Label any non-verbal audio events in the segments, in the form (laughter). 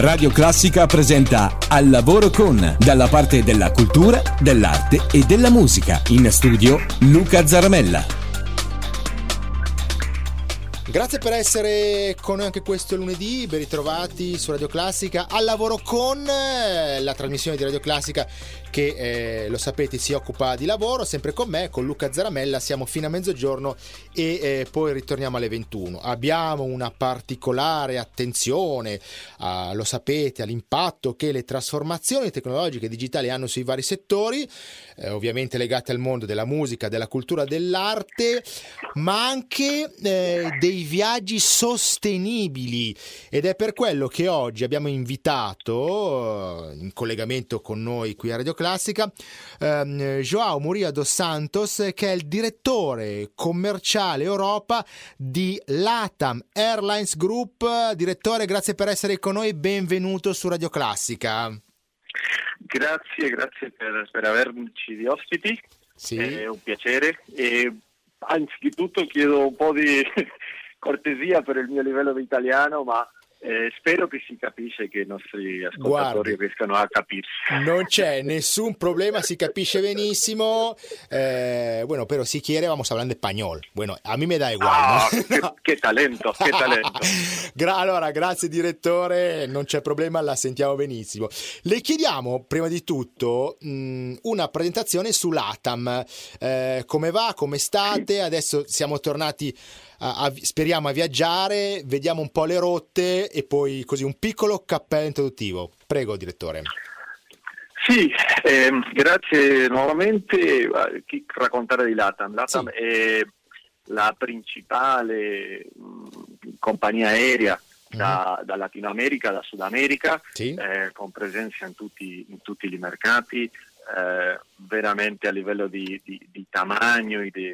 Radio Classica presenta Al lavoro con, dalla parte della cultura, dell'arte e della musica. In studio Luca Zaramella. Grazie per essere con noi anche questo lunedì, ben ritrovati su Radio Classica al lavoro con la trasmissione di Radio Classica che eh, lo sapete si occupa di lavoro, sempre con me, con Luca Zaramella, siamo fino a mezzogiorno e eh, poi ritorniamo alle 21. Abbiamo una particolare attenzione, a, lo sapete, all'impatto che le trasformazioni tecnologiche e digitali hanno sui vari settori, eh, ovviamente legate al mondo della musica, della cultura, dell'arte, ma anche eh, dei viaggi sostenibili ed è per quello che oggi abbiamo invitato eh, in collegamento con noi qui a Radio Classica classica, ehm, Joao Muria dos Santos, che è il direttore commerciale Europa di Latam Airlines Group. Direttore, grazie per essere con noi, benvenuto su Radio Classica. Grazie, grazie per, per averci di ospiti, sì. è un piacere e anzitutto chiedo un po' di (laughs) cortesia per il mio livello di italiano, ma eh, spero che si capisce che i nostri ascoltatori Guardi, riescano a capirsi. Non c'è nessun problema, si capisce benissimo. Eh, bueno, pero si quiere vamos hablando español. Bueno, a mí me da igual. Ah, ¿no? che, che, talento, che talento. (laughs) Gra- allora, grazie direttore, non c'è problema, la sentiamo benissimo. Le chiediamo prima di tutto mh, una presentazione su l'ATAM. Eh, come va, come state? Adesso siamo tornati a, speriamo a viaggiare, vediamo un po' le rotte e poi così un piccolo cappello introduttivo. Prego, direttore. Sì, eh, grazie nuovamente. Chi raccontare di Latam? Latam sì. è la principale mh, compagnia aerea da, da, Latino America, da Sud America, sì. eh, con presenza in tutti, in tutti i mercati, eh, veramente a livello di, di, di tamaño e di,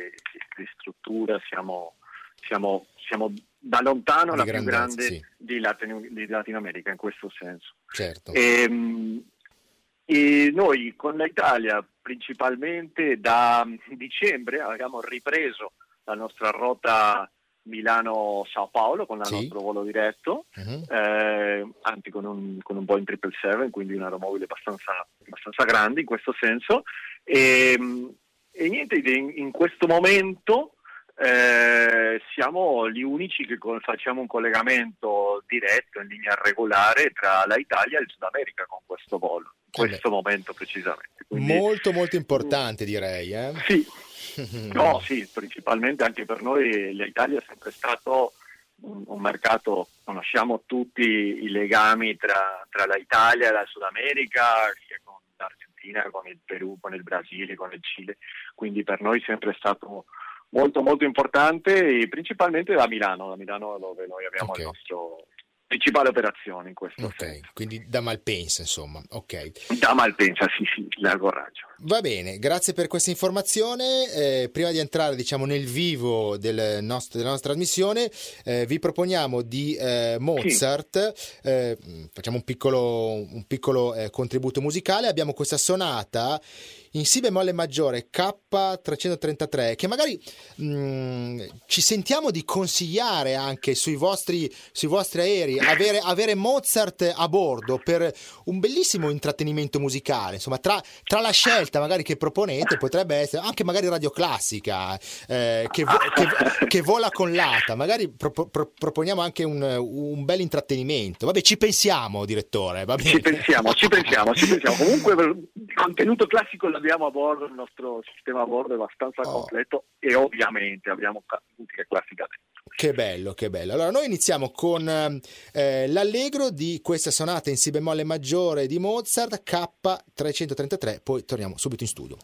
di, struttura siamo siamo, siamo da lontano di la più grande sì. di, Latino, di, Latino, America in questo senso. Certo. E, ehm, e noi con l'Italia principalmente da dicembre abbiamo ripreso la nostra rotta Milano-Sao Paolo con il sì. nostro volo diretto, uh-huh. eh, anzi con un, con un Boeing 777, quindi un aeromobile abbastanza, abbastanza grande in questo senso. E, ehm, e niente, in, in questo momento eh, siamo gli unici che facciamo un collegamento diretto in linea regolare tra l'Italia e il Sud America con questo volo, in questo Vabbè. momento precisamente. Quindi, molto molto importante direi. Eh? Sì, (laughs) no, sì, principalmente anche per noi l'Italia è sempre stato un, un mercato, conosciamo tutti i legami tra, tra l'Italia e la Sud America, con l'Argentina, con il Perù, con il Brasile, con il Cile, quindi per noi è sempre stato molto molto importante e principalmente da Milano, da Milano dove noi abbiamo okay. il nostro principale operazione in questo Ok, senso. quindi da Malpensa insomma, ok. Da Malpensa, sì sì, largo raggio. Va bene, grazie per questa informazione. Eh, prima di entrare diciamo, nel vivo del nostro, della nostra trasmissione, eh, vi proponiamo di eh, Mozart, sì. Eh, facciamo un piccolo, un piccolo eh, contributo musicale, abbiamo questa sonata in Si bemolle maggiore K333 che magari mh, mm, ci sentiamo di consigliare anche sui vostri, sui vostri aerei avere, avere, Mozart a bordo per un bellissimo intrattenimento musicale. Insomma tra, tra, la scelta magari che proponete potrebbe essere anche magari radio classica eh, che, vo- che, che, vola con l'ata. Magari pro- pro- proponiamo anche un, un bel intrattenimento. Vabbè ci pensiamo direttore ci pensiamo ci pensiamo ci pensiamo. Comunque il contenuto classico l'abbiamo a bordo, il nostro sistema a bordo è abbastanza oh. completo e ovviamente abbiamo musica classica dentro. Che bello, che bello. Allora, noi iniziamo con eh, l'allegro di questa sonata in Si bemolle maggiore di Mozart, K333, poi torniamo subito in studio.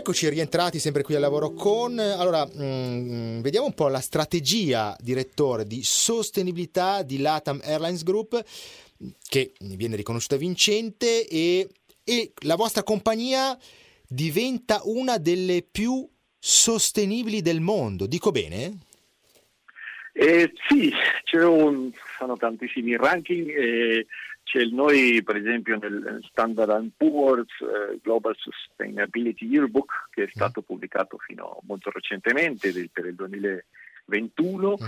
Eccoci rientrati sempre qui al lavoro con... Allora, mh, mm, vediamo un po' la strategia, direttore, di sostenibilità di Latam Airlines Group, che viene riconosciuta vincente e, e la vostra compagnia diventa una delle più sostenibili del mondo. Dico bene? Eh, sì, un, sono tantissimi ranking. Eh, il noi, per esempio, nel Standard Poor's eh, Global Sustainability Yearbook, che è mm. stato pubblicato fino molto recentemente del, per il 2021. Uh-huh.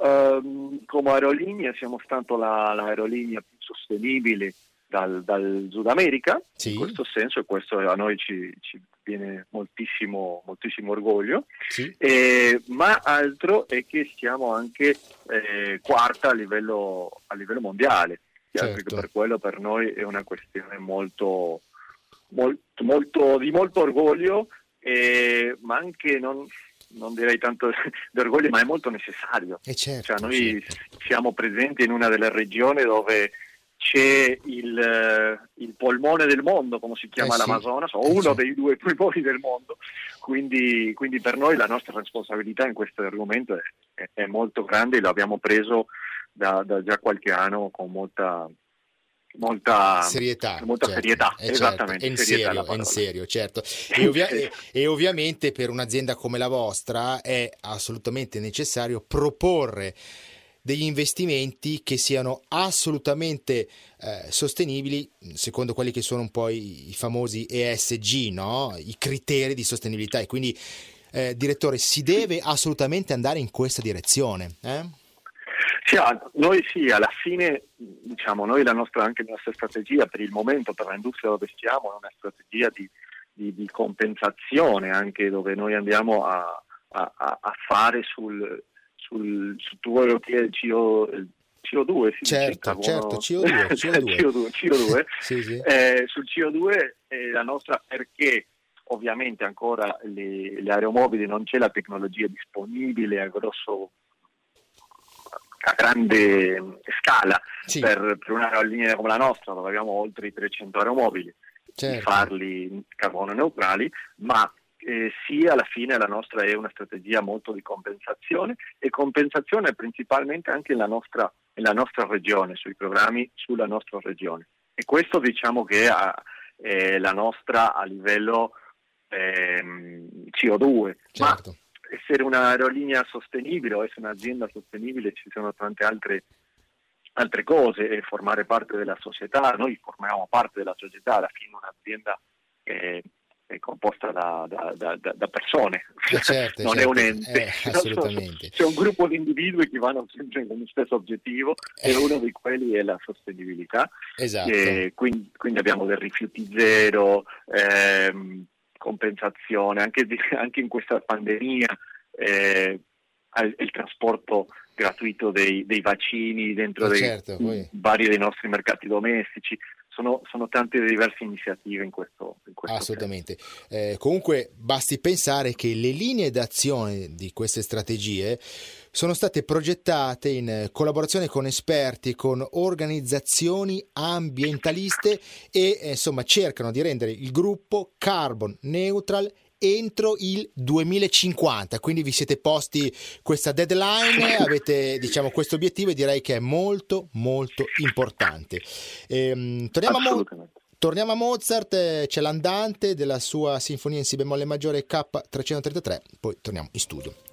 Um, come aerolinea siamo stati la, l'aerolinea più sostenibile dal, dal Sud America, sì. in questo senso, e questo a noi ci, ci viene moltissimo, moltissimo orgoglio, sì. eh, ma altro è che siamo anche eh, quarta a livello, a livello mondiale certo. per quello per noi è una questione molto, molto, molto di molto orgoglio, eh, ma anche non, non direi tanto (laughs) di orgoglio, ma è molto necessario. Eh certo, cioè, noi certo. siamo presenti in una delle regioni dove c'è il, il, polmone del mondo, come si chiama eh l'Amazonas, o eh uno sì. dei due polmoni del mondo, quindi, quindi, per noi la nostra responsabilità in questo argomento è, è, è molto grande e lo abbiamo preso da, da già qualche anno con molta, molta serietà, molta certo, serietà. Eh, esattamente, in serio, in serio, certo. (laughs) E, ovvia- e, e, ovviamente per un'azienda come la vostra è assolutamente necessario proporre degli investimenti che siano assolutamente eh, sostenibili secondo quelli che sono un po' i, i famosi ESG, no? i criteri di sostenibilità e quindi eh, direttore si deve assolutamente andare in questa direzione. Eh? Sì, noi sì, alla fine diciamo, noi la nostra, anche la nostra strategia per il momento, per l'industria dove stiamo, è una strategia di, di, di compensazione anche dove noi andiamo a, a, a fare sul, sul, su quello che è il CO, CO2, sì, certo, certo, CO2, CO2. CO2, CO2. sì, sì. Eh, sul CO2 eh, la nostra perché ovviamente ancora le, le aeromobili non c'è la tecnologia disponibile a grosso a grande scala sì. per, per un'aerolinea come la nostra, dove abbiamo oltre i 300 aeromobili, certo. di farli carbono neutrali, ma eh, sì, alla fine la nostra è una strategia molto di compensazione e compensazione principalmente anche nella nostra, nella nostra regione, sui programmi sulla nostra regione. E questo diciamo che è la nostra a livello ehm, CO2, certo. ma essere un'aerolinea sostenibile o essere un'azienda sostenibile ci sono tante altre, altre cose e formare parte della società, noi formiamo parte della società, alla fine un'azienda è, è composta da, da, da, da persone, eh certo, (laughs) non certo. è un ente, eh, assolutamente. (laughs) c'è un gruppo di individui che vanno sempre con lo stesso obiettivo e uno di quelli è la sostenibilità, esatto. quindi, quindi, abbiamo del rifiuti zero, ehm, compensazione, anche, di, (laughs) anche in questa pandemia eh, il trasporto gratuito dei, dei vaccini dentro eh dei, certo, vari dei nostri mercati domestici. Sono, sono tante diverse iniziative in questo, in questo Assolutamente. Eh, comunque basti pensare che le linee d'azione di queste strategie sono state progettate in collaborazione con esperti, con organizzazioni ambientaliste e eh, insomma cercano di rendere il gruppo carbon neutral entro il 2050 quindi vi siete posti questa deadline avete diciamo questo obiettivo e direi che è molto molto importante. Ehm, torniamo, a Mo- torniamo, a Mozart eh, c'è l'andante della sua sinfonia in si bemolle maggiore K333 poi torniamo in studio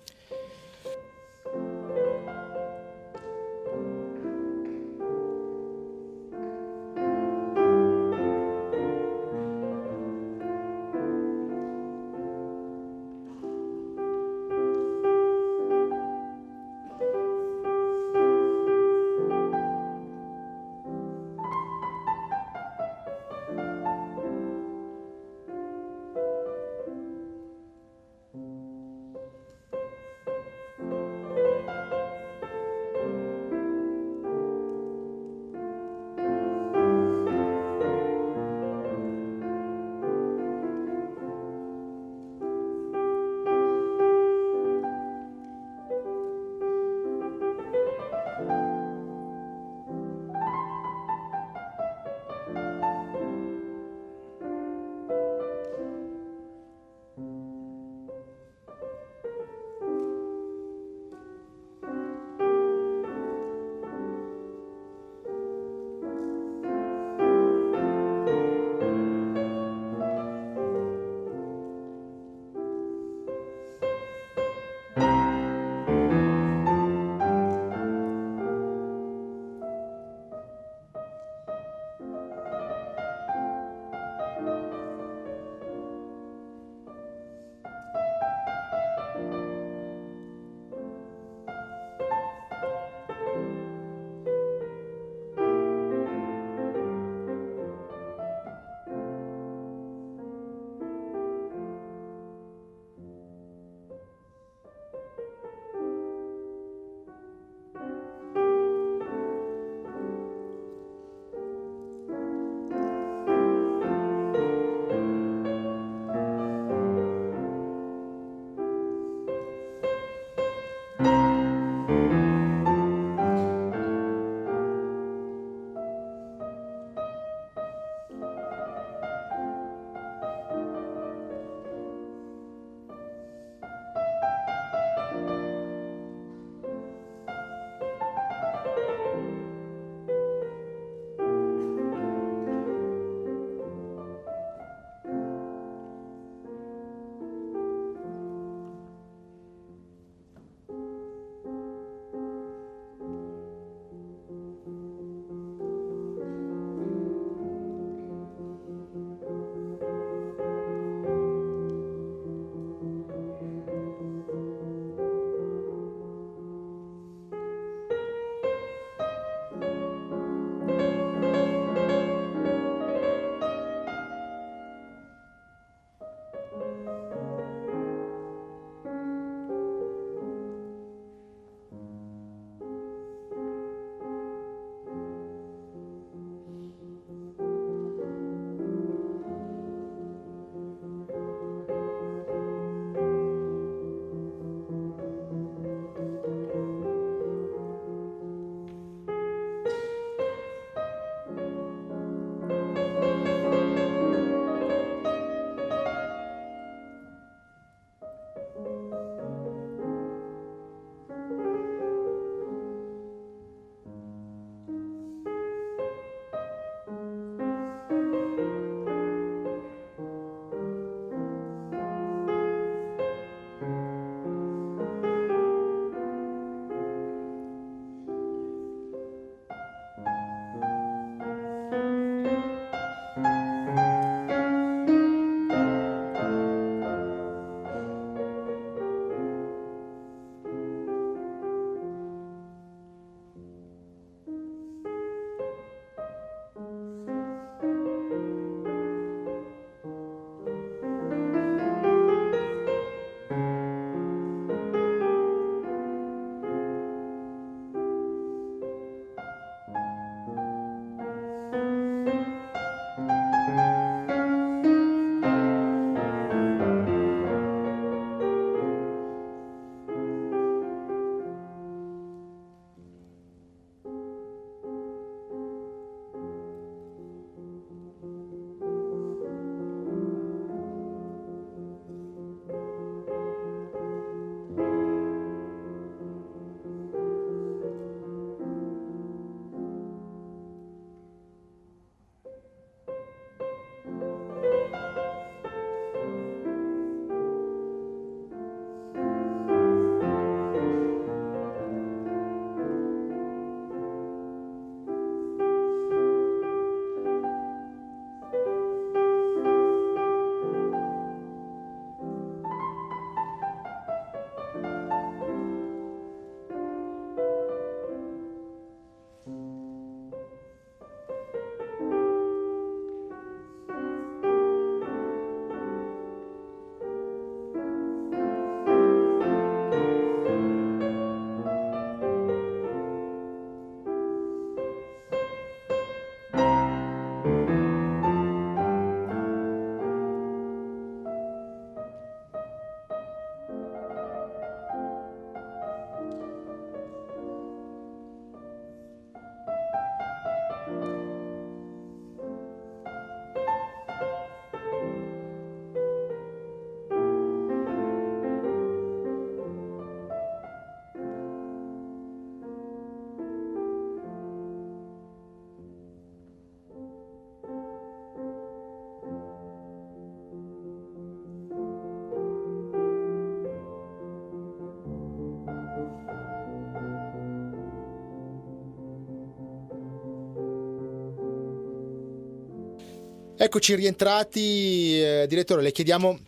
Eccoci rientrati, eh, direttore, le chiediamo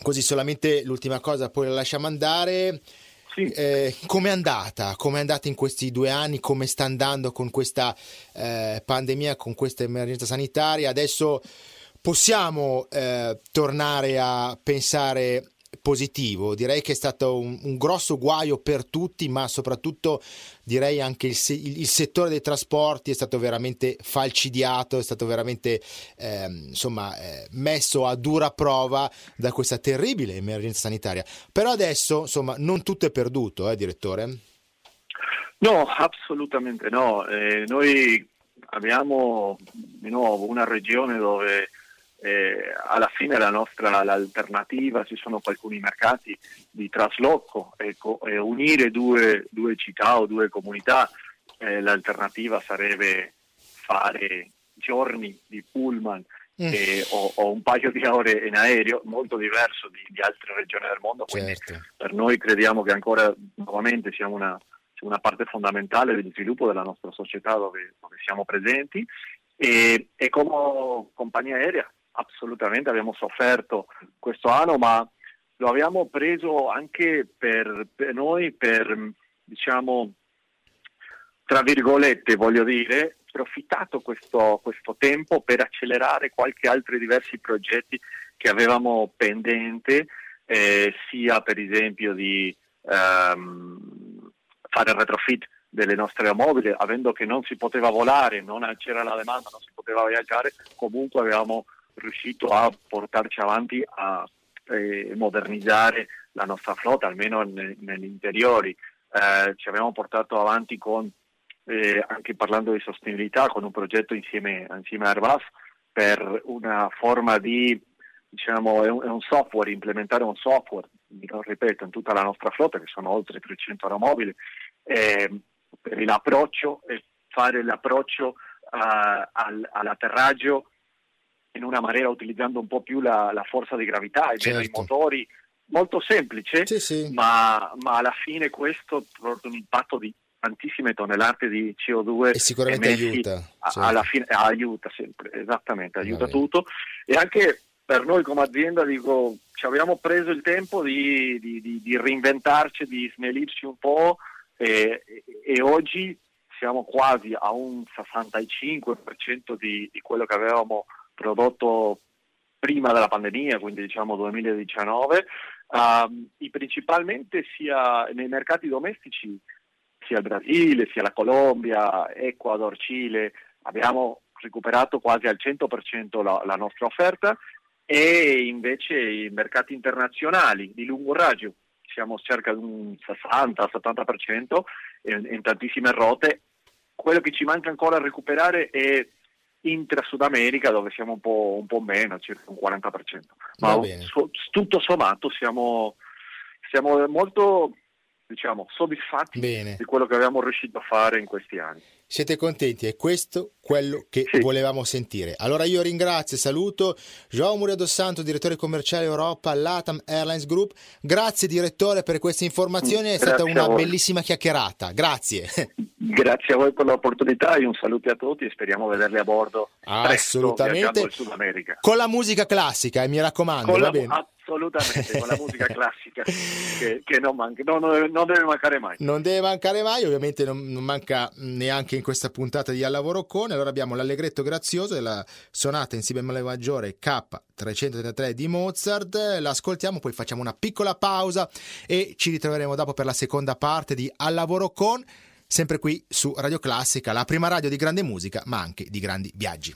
così solamente l'ultima cosa, poi la lasciamo andare. Sì. Eh, come è andata? Come è andata in questi due anni? Come sta andando con questa eh, pandemia, con questa emergenza sanitaria? Adesso possiamo eh, tornare a pensare positivo, direi che è stato un, un grosso guaio per tutti, ma soprattutto direi anche il, il, il, settore dei trasporti è stato veramente falcidiato, è stato veramente eh, insomma, eh, messo a dura prova da questa terribile emergenza sanitaria. Però adesso insomma non tutto è perduto, eh, direttore? No, assolutamente no. Eh, noi abbiamo di nuovo una regione dove eh, alla fine la nostra l'alternativa, ci sono alcuni mercati di trasloco ecco, e unire due, due, città o due comunità, eh, l'alternativa sarebbe fare giorni di pullman mm. e, o, o, un paio di ore in aereo, molto diverso di, di altre regioni del mondo, quindi certo. per noi crediamo che ancora nuovamente siamo una, una parte fondamentale del sviluppo della nostra società dove, dove siamo presenti e, e come compagnia aerea assolutamente abbiamo sofferto questo anno, ma lo abbiamo preso anche per, per noi per, diciamo, tra virgolette, voglio dire, approfittato questo, questo, tempo per accelerare qualche altri diversi progetti che avevamo pendente, eh, sia per esempio di ehm, fare il retrofit delle nostre aeromobili, avendo che non si poteva volare, non c'era la domanda, non si poteva viaggiare, comunque avevamo riuscito a portarci avanti a eh, modernizzare la nostra flotta, almeno ne, negli interiori. Eh, ci abbiamo portato avanti con, eh, anche parlando di sostenibilità, con un progetto insieme, insieme a Airbus per una forma di, diciamo, è un, è un software, implementare un software, lo ripeto, in tutta la nostra flotta, che sono oltre 300 aeromobili, eh, per l'approccio e fare l'approccio al, all'atterraggio in una maniera utilizzando un po' più la, la forza di gravità e certo. meno i motori, molto semplice, sì, sì. Ma, ma, alla fine questo porta un impatto di tantissime tonnellate di CO2 e sicuramente aiuta certo. alla fine aiuta sempre esattamente aiuta Vabbè. tutto e anche per noi come azienda dico ci abbiamo preso il tempo di, di, di, di reinventarci di snellirci un po' e, e, oggi siamo quasi a un 65% di, di quello che avevamo prodotto prima della pandemia, quindi diciamo 2019, uh, principalmente sia nei mercati domestici, sia il Brasile, sia la Colombia, Ecuador, Cile, abbiamo recuperato quasi al 100% la, la nostra offerta e invece i mercati internazionali di lungo raggio siamo circa un 60-70% in, in tantissime rotte. Quello che ci manca ancora a recuperare è intra-Sud America dove siamo un po', un po meno, circa un 40%. Ma su, tutto sommato siamo, siamo molto diciamo, soddisfatti Bene. di quello che abbiamo riuscito a fare in questi anni. Siete contenti? È questo quello che sì. volevamo sentire. Allora io ringrazio e saluto Joao Muria dos Santos, direttore commerciale Europa Latam Airlines Group. Grazie direttore per queste informazioni, è stata una bellissima chiacchierata. Grazie. Grazie a voi per l'opportunità e un saluto a tutti e speriamo vederli a bordo. Assolutamente. Con la musica classica, eh, mi raccomando, Con va la, bene. Assolutamente, con la musica (laughs) classica che, che non, manca, no, non, non, deve mancare mai. Non deve mancare mai, ovviamente non, non, manca neanche in questa puntata di Al Lavoro Con. Allora abbiamo l'Allegretto Grazioso e la sonata in Si bemolle maggiore K333 di Mozart. L'ascoltiamo, poi facciamo una piccola pausa e ci ritroveremo dopo per la seconda parte di Al Lavoro Con sempre qui su Radio Classica, la prima radio di grande musica, ma anche di grandi viaggi.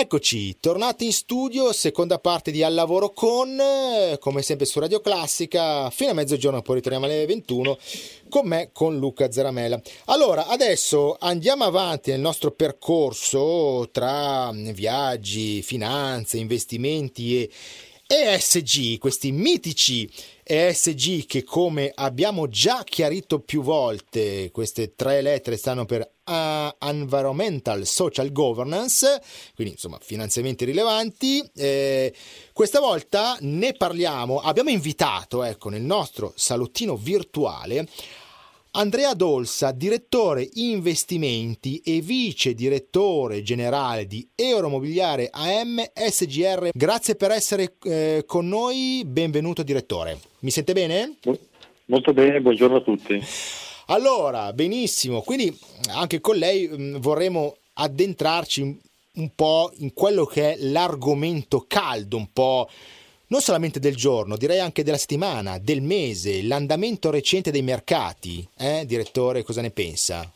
Eccoci, tornati in studio, seconda parte di Al lavoro con, come sempre su Radio Classica, fino a mezzogiorno, poi ritorniamo alle 21, con me, con Luca Zaramella. Allora, adesso andiamo avanti nel nostro percorso tra viaggi, finanze, investimenti e ESG, questi mitici ESG che come abbiamo già chiarito più volte, queste tre lettere stanno per uh, Environmental Social Governance, quindi insomma finanziamenti rilevanti. Eh, questa volta ne parliamo, abbiamo invitato ecco, nel nostro salottino virtuale Andrea Dolsa, direttore investimenti e vice direttore generale di Euromobiliare AM SGR. Grazie per essere eh, con noi, benvenuto direttore. Mi sente bene? Molto bene, buongiorno a tutti. Allora, benissimo, quindi anche con lei mh, mm, vorremmo addentrarci un po' in quello che è l'argomento caldo, un po' non solamente del giorno, direi anche della settimana, del mese, l'andamento recente dei mercati. Eh, direttore, cosa ne pensa?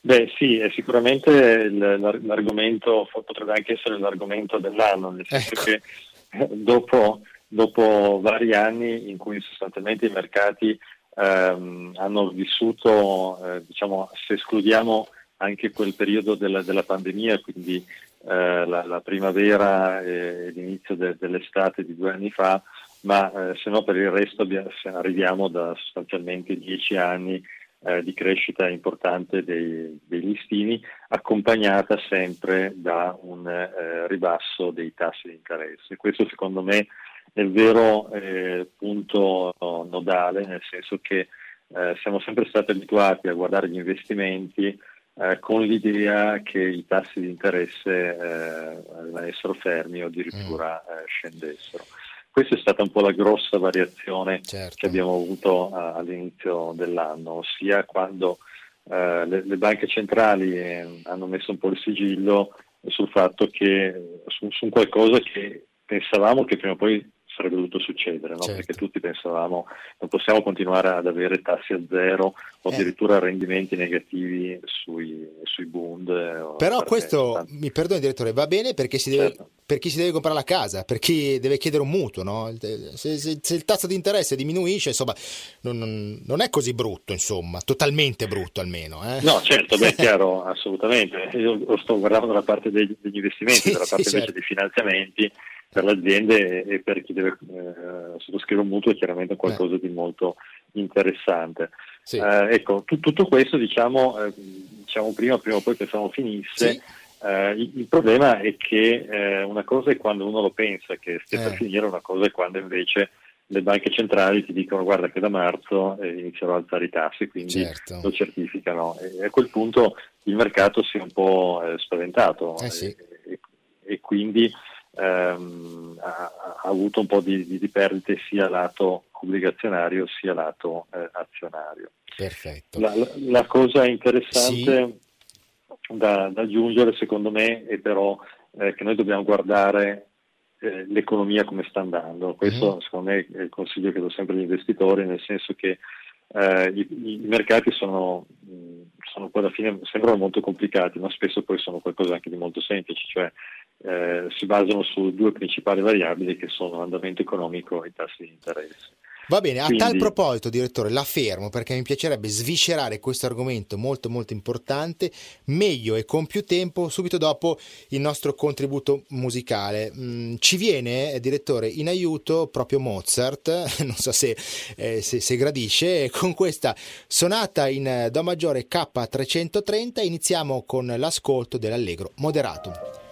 Beh sì, sicuramente l'argomento, potrebbe anche essere l'argomento dell'anno, nel senso ecco. che eh, dopo, dopo, vari anni in cui sostanzialmente i mercati ehm, hanno vissuto, eh, diciamo, se escludiamo anche quel periodo della, della pandemia, quindi eh, la, la, primavera e l'inizio de, dell'estate di due anni fa, ma eh, se no per il resto abbiamo, arriviamo da sostanzialmente dieci anni eh, di crescita importante dei, dei, listini, accompagnata sempre da un eh, ribasso dei tassi di interesse. Questo secondo me è il vero eh, punto nodale, nel senso che eh, siamo sempre stati abituati a guardare gli investimenti eh, con l'idea che i tassi di interesse eh, rimanessero fermi o addirittura mm. eh, scendessero. Questa è stata un po' la grossa variazione certo. che abbiamo avuto uh, all'inizio dell'anno, ossia quando uh, le, le, banche centrali eh, hanno messo un po' il sigillo sul fatto che su, su qualcosa che pensavamo che prima o poi sarebbe dovuto succedere, no? certo. perché tutti pensavamo non possiamo continuare ad avere tassi a zero o eh. addirittura rendimenti negativi sui, sui bund. Eh, Però questo, tanto... mi perdoni direttore, va bene perché si deve, certo. per chi si deve comprare la casa, per chi deve chiedere un mutuo, no? se, se, se, il tasso di interesse diminuisce, insomma, non, non, è così brutto, insomma, totalmente brutto almeno. Eh? No, certo, beh, (laughs) chiaro, assolutamente. Io lo sto guardando dalla parte degli, degli investimenti, sì, dalla parte sì, invece certo. dei finanziamenti per le aziende e per chi deve eh, sottoscrivere un mutuo è chiaramente qualcosa eh. di molto interessante. Sì. Eh, ecco, t- tutto questo diciamo, eh, diciamo, prima, prima o poi pensavo finisse. Sì. Eh, il, il, problema è che eh, una cosa è quando uno lo pensa che stia per finire, una cosa è quando invece le banche centrali ti dicono guarda che da marzo eh, inizierò a alzare i tassi, quindi certo. lo certificano. E a quel punto il mercato si è un po' eh, spaventato sì. e, e, quindi ehm, ha, ha, avuto un po' di, di, di, perdite sia lato obbligazionario sia lato eh, azionario. Perfetto. La, la, la cosa interessante sì. da, da, aggiungere secondo me è però eh, che noi dobbiamo guardare eh, l'economia come sta andando. Questo mm. secondo me è il consiglio che do sempre agli investitori, nel senso che eh, i, i, mercati sono, sono poi alla fine sembrano molto complicati, ma spesso poi sono qualcosa anche di molto semplice, cioè eh, si basano su due principali variabili che sono l'andamento economico e i tassi di interesse. Va bene, Quindi... a tal proposito, direttore, la fermo perché mi piacerebbe sviscerare questo argomento molto molto importante, meglio e con più tempo, subito dopo il nostro contributo musicale. Mm, ci viene, eh, direttore, in aiuto proprio Mozart, (laughs) non so se, eh, se, se gradisce, con questa sonata in Do maggiore K330 iniziamo con l'ascolto dell'allegro moderato.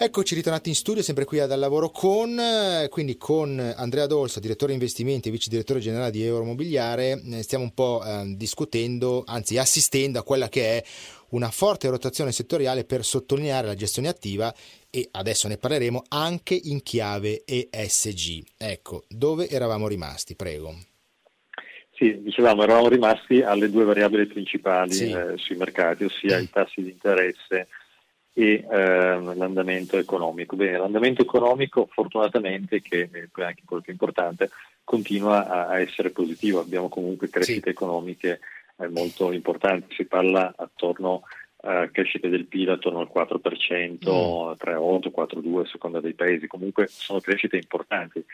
Eccoci ritornati in studio, sempre qui ad Al Lavoro con, quindi con Andrea Dolsa, direttore investimenti e vice direttore generale di Euromobiliare, eh, stiamo un po' eh, discutendo, anzi assistendo a quella che è una forte rotazione settoriale per sottolineare la gestione attiva e adesso ne parleremo anche in chiave ESG. Ecco, dove eravamo rimasti, prego. Sì, dicevamo, eravamo rimasti alle due variabili principali sì. eh, sui mercati, ossia mm. i tassi di interesse e ehm, l'andamento economico. Bene, l'andamento economico fortunatamente, che è anche quello più importante, continua a, a essere positivo, abbiamo comunque crescite sì. economiche eh, molto importanti, si parla attorno a crescite del PIL attorno al 4%, mm. 3,8, 4,2 a seconda dei paesi, comunque sono crescite importanti.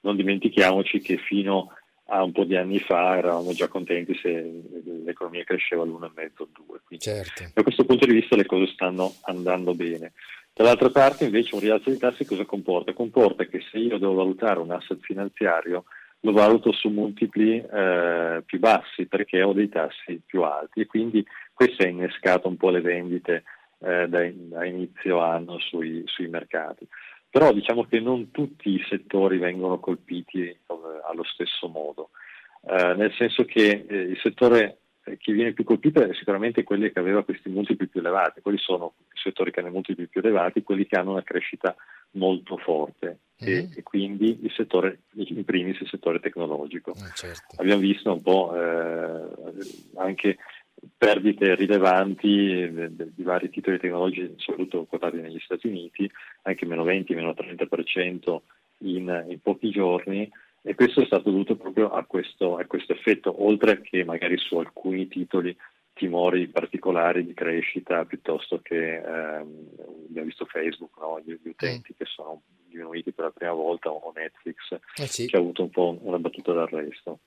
Non dimentichiamoci che fino a a un po' di anni fa eravamo già contenti se l'economia cresceva all'1,5-2. Certo. Da questo punto di vista le cose stanno andando bene. Dall'altra parte invece un rialzo di tassi cosa comporta? Comporta che se io devo valutare un asset finanziario lo valuto su multipli eh, più bassi perché ho dei tassi più alti e quindi questo ha innescato un po' le vendite eh, da, da, inizio anno sui, sui mercati però diciamo che non tutti i settori vengono colpiti eh, allo stesso modo, eh, nel senso che eh, il settore che viene più colpito è sicuramente quello che aveva questi multipli più elevati, quelli sono i settori che hanno multipli più elevati, quelli che hanno una crescita molto forte mm-hmm. e, e, quindi il settore, in primis il settore tecnologico. Eh, certo. Abbiamo visto un po' eh, anche perdite rilevanti di vari titoli tecnologici, soprattutto quotati negli Stati Uniti, anche meno 20, meno 30% in, in pochi giorni e questo è stato dovuto proprio a questo, a questo, effetto, oltre che magari su alcuni titoli timori particolari di crescita piuttosto che ehm, abbiamo visto Facebook, no? gli, gli, utenti mm. che sono diminuiti per la prima volta o Netflix eh sì. che ha avuto un po' una battuta d'arresto.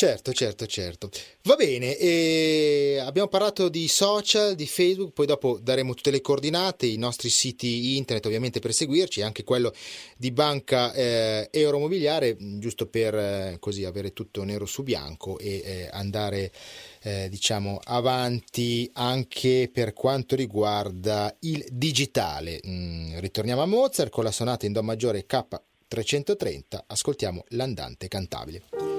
Certo, certo, certo. Va bene, e abbiamo parlato di social, di Facebook, poi dopo daremo tutte le coordinate, i nostri siti internet ovviamente per seguirci, anche quello di Banca eh, Euromobiliare, giusto per eh, così avere tutto nero su bianco e eh, andare eh, diciamo avanti anche per quanto riguarda il digitale. Mm, ritorniamo a Mozart con la sonata in Do maggiore K330, ascoltiamo l'andante cantabile.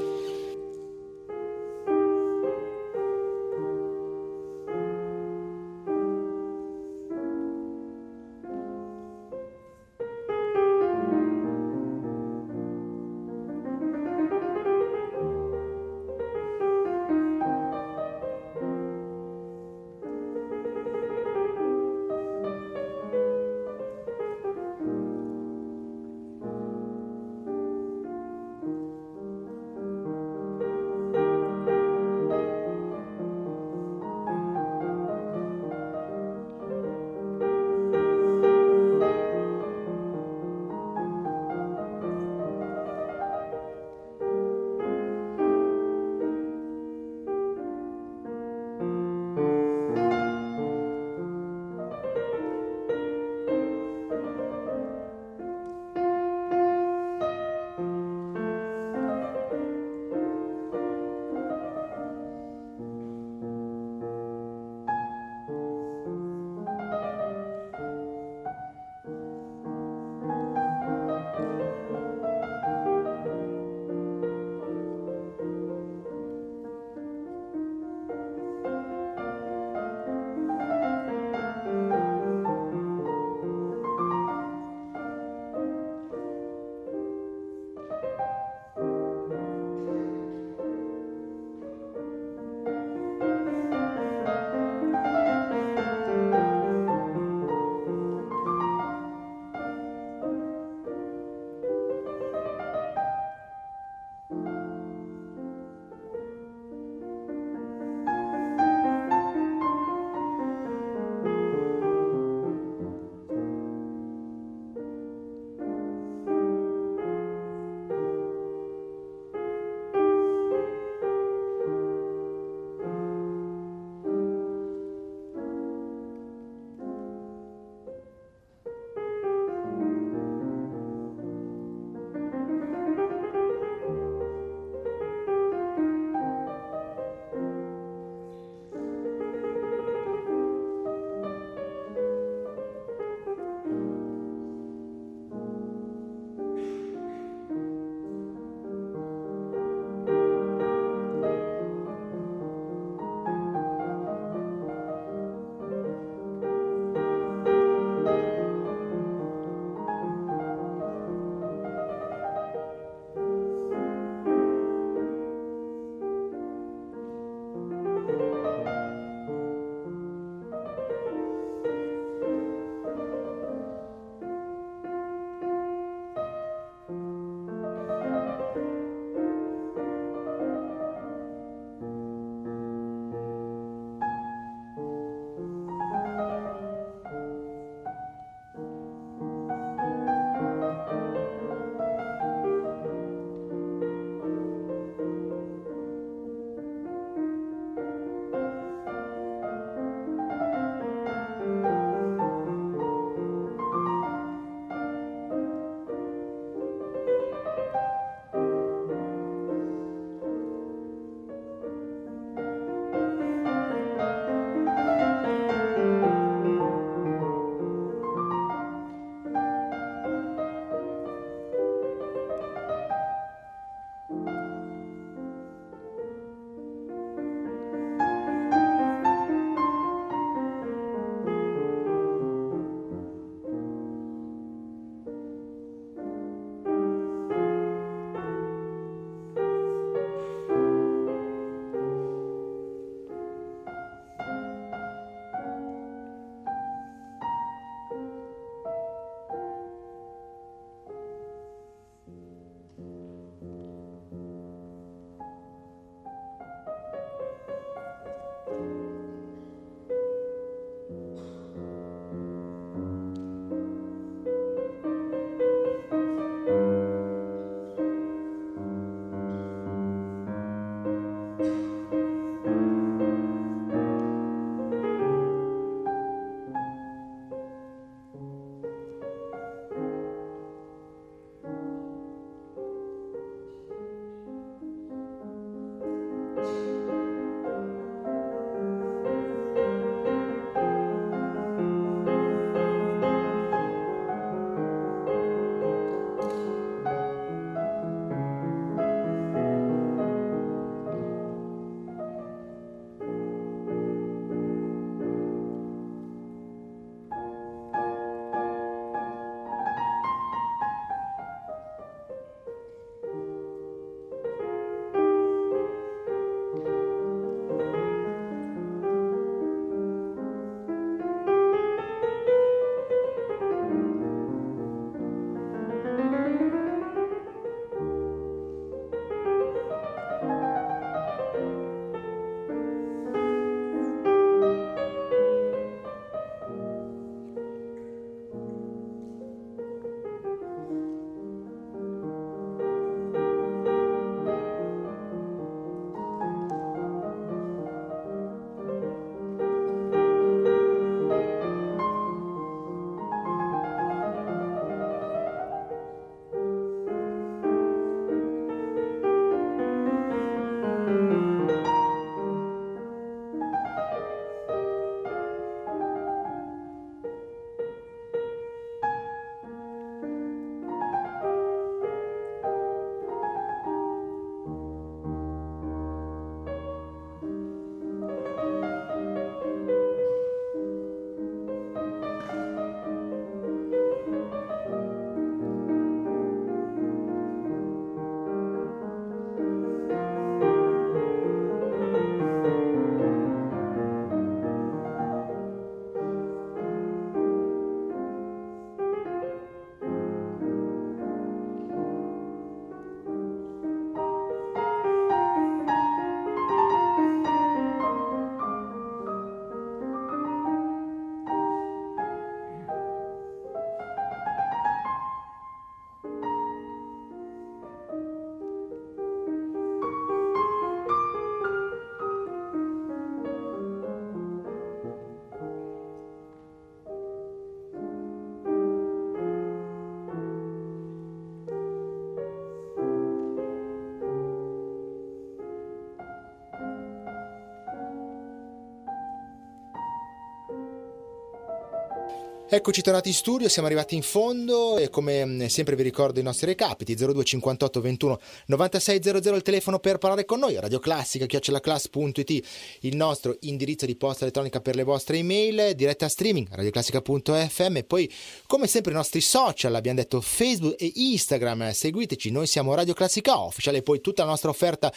Eccoci tornati in studio, siamo arrivati in fondo e come mm, sempre vi ricordo i nostri recapiti 02 58 21 96 00 il telefono per parlare con noi, Radio Classica, chiocciolaclass.it il nostro indirizzo di posta elettronica per le vostre email, diretta streaming radioclassica.fm e poi come sempre i nostri social, abbiamo detto Facebook e Instagram, seguiteci, noi siamo Radio Classica Official e poi tutta la nostra offerta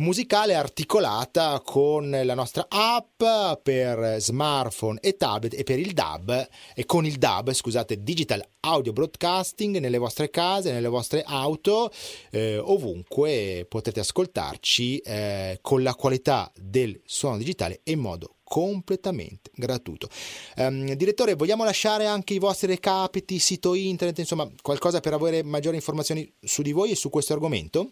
musicale articolata con la nostra app per smartphone e tablet e per il DAB e con il DAB, scusate, Digital Audio Broadcasting nelle vostre case, nelle vostre auto, eh, ovunque potete ascoltarci eh, con la qualità del suono digitale e in modo completamente gratuito. Um, direttore, vogliamo lasciare anche i vostri recapiti, sito internet, insomma, qualcosa per avere maggiori informazioni su di voi e su questo argomento?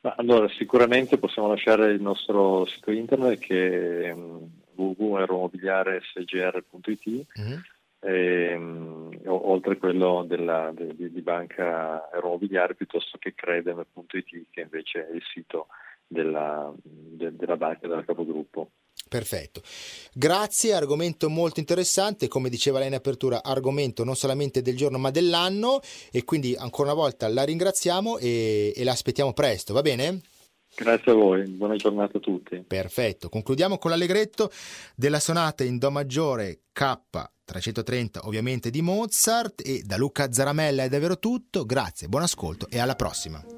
Allora, sicuramente possiamo lasciare il nostro sito internet che è mm, www.aeromobiliaresgr.it mm-hmm. e, um, oltre a quello della, de, di Banca Aeromobiliare piuttosto che credem.it che invece è il sito della, de, della banca della capogruppo. Perfetto. Grazie, argomento molto interessante, come diceva lei in apertura, argomento non solamente del giorno ma dell'anno e quindi ancora una volta la ringraziamo e, e la aspettiamo presto, va bene? Grazie a voi, buona giornata a tutti. Perfetto, concludiamo con l'allegretto della sonata in Do maggiore K330 ovviamente di Mozart e da Luca Zaramella è davvero tutto, grazie, buon ascolto e alla prossima.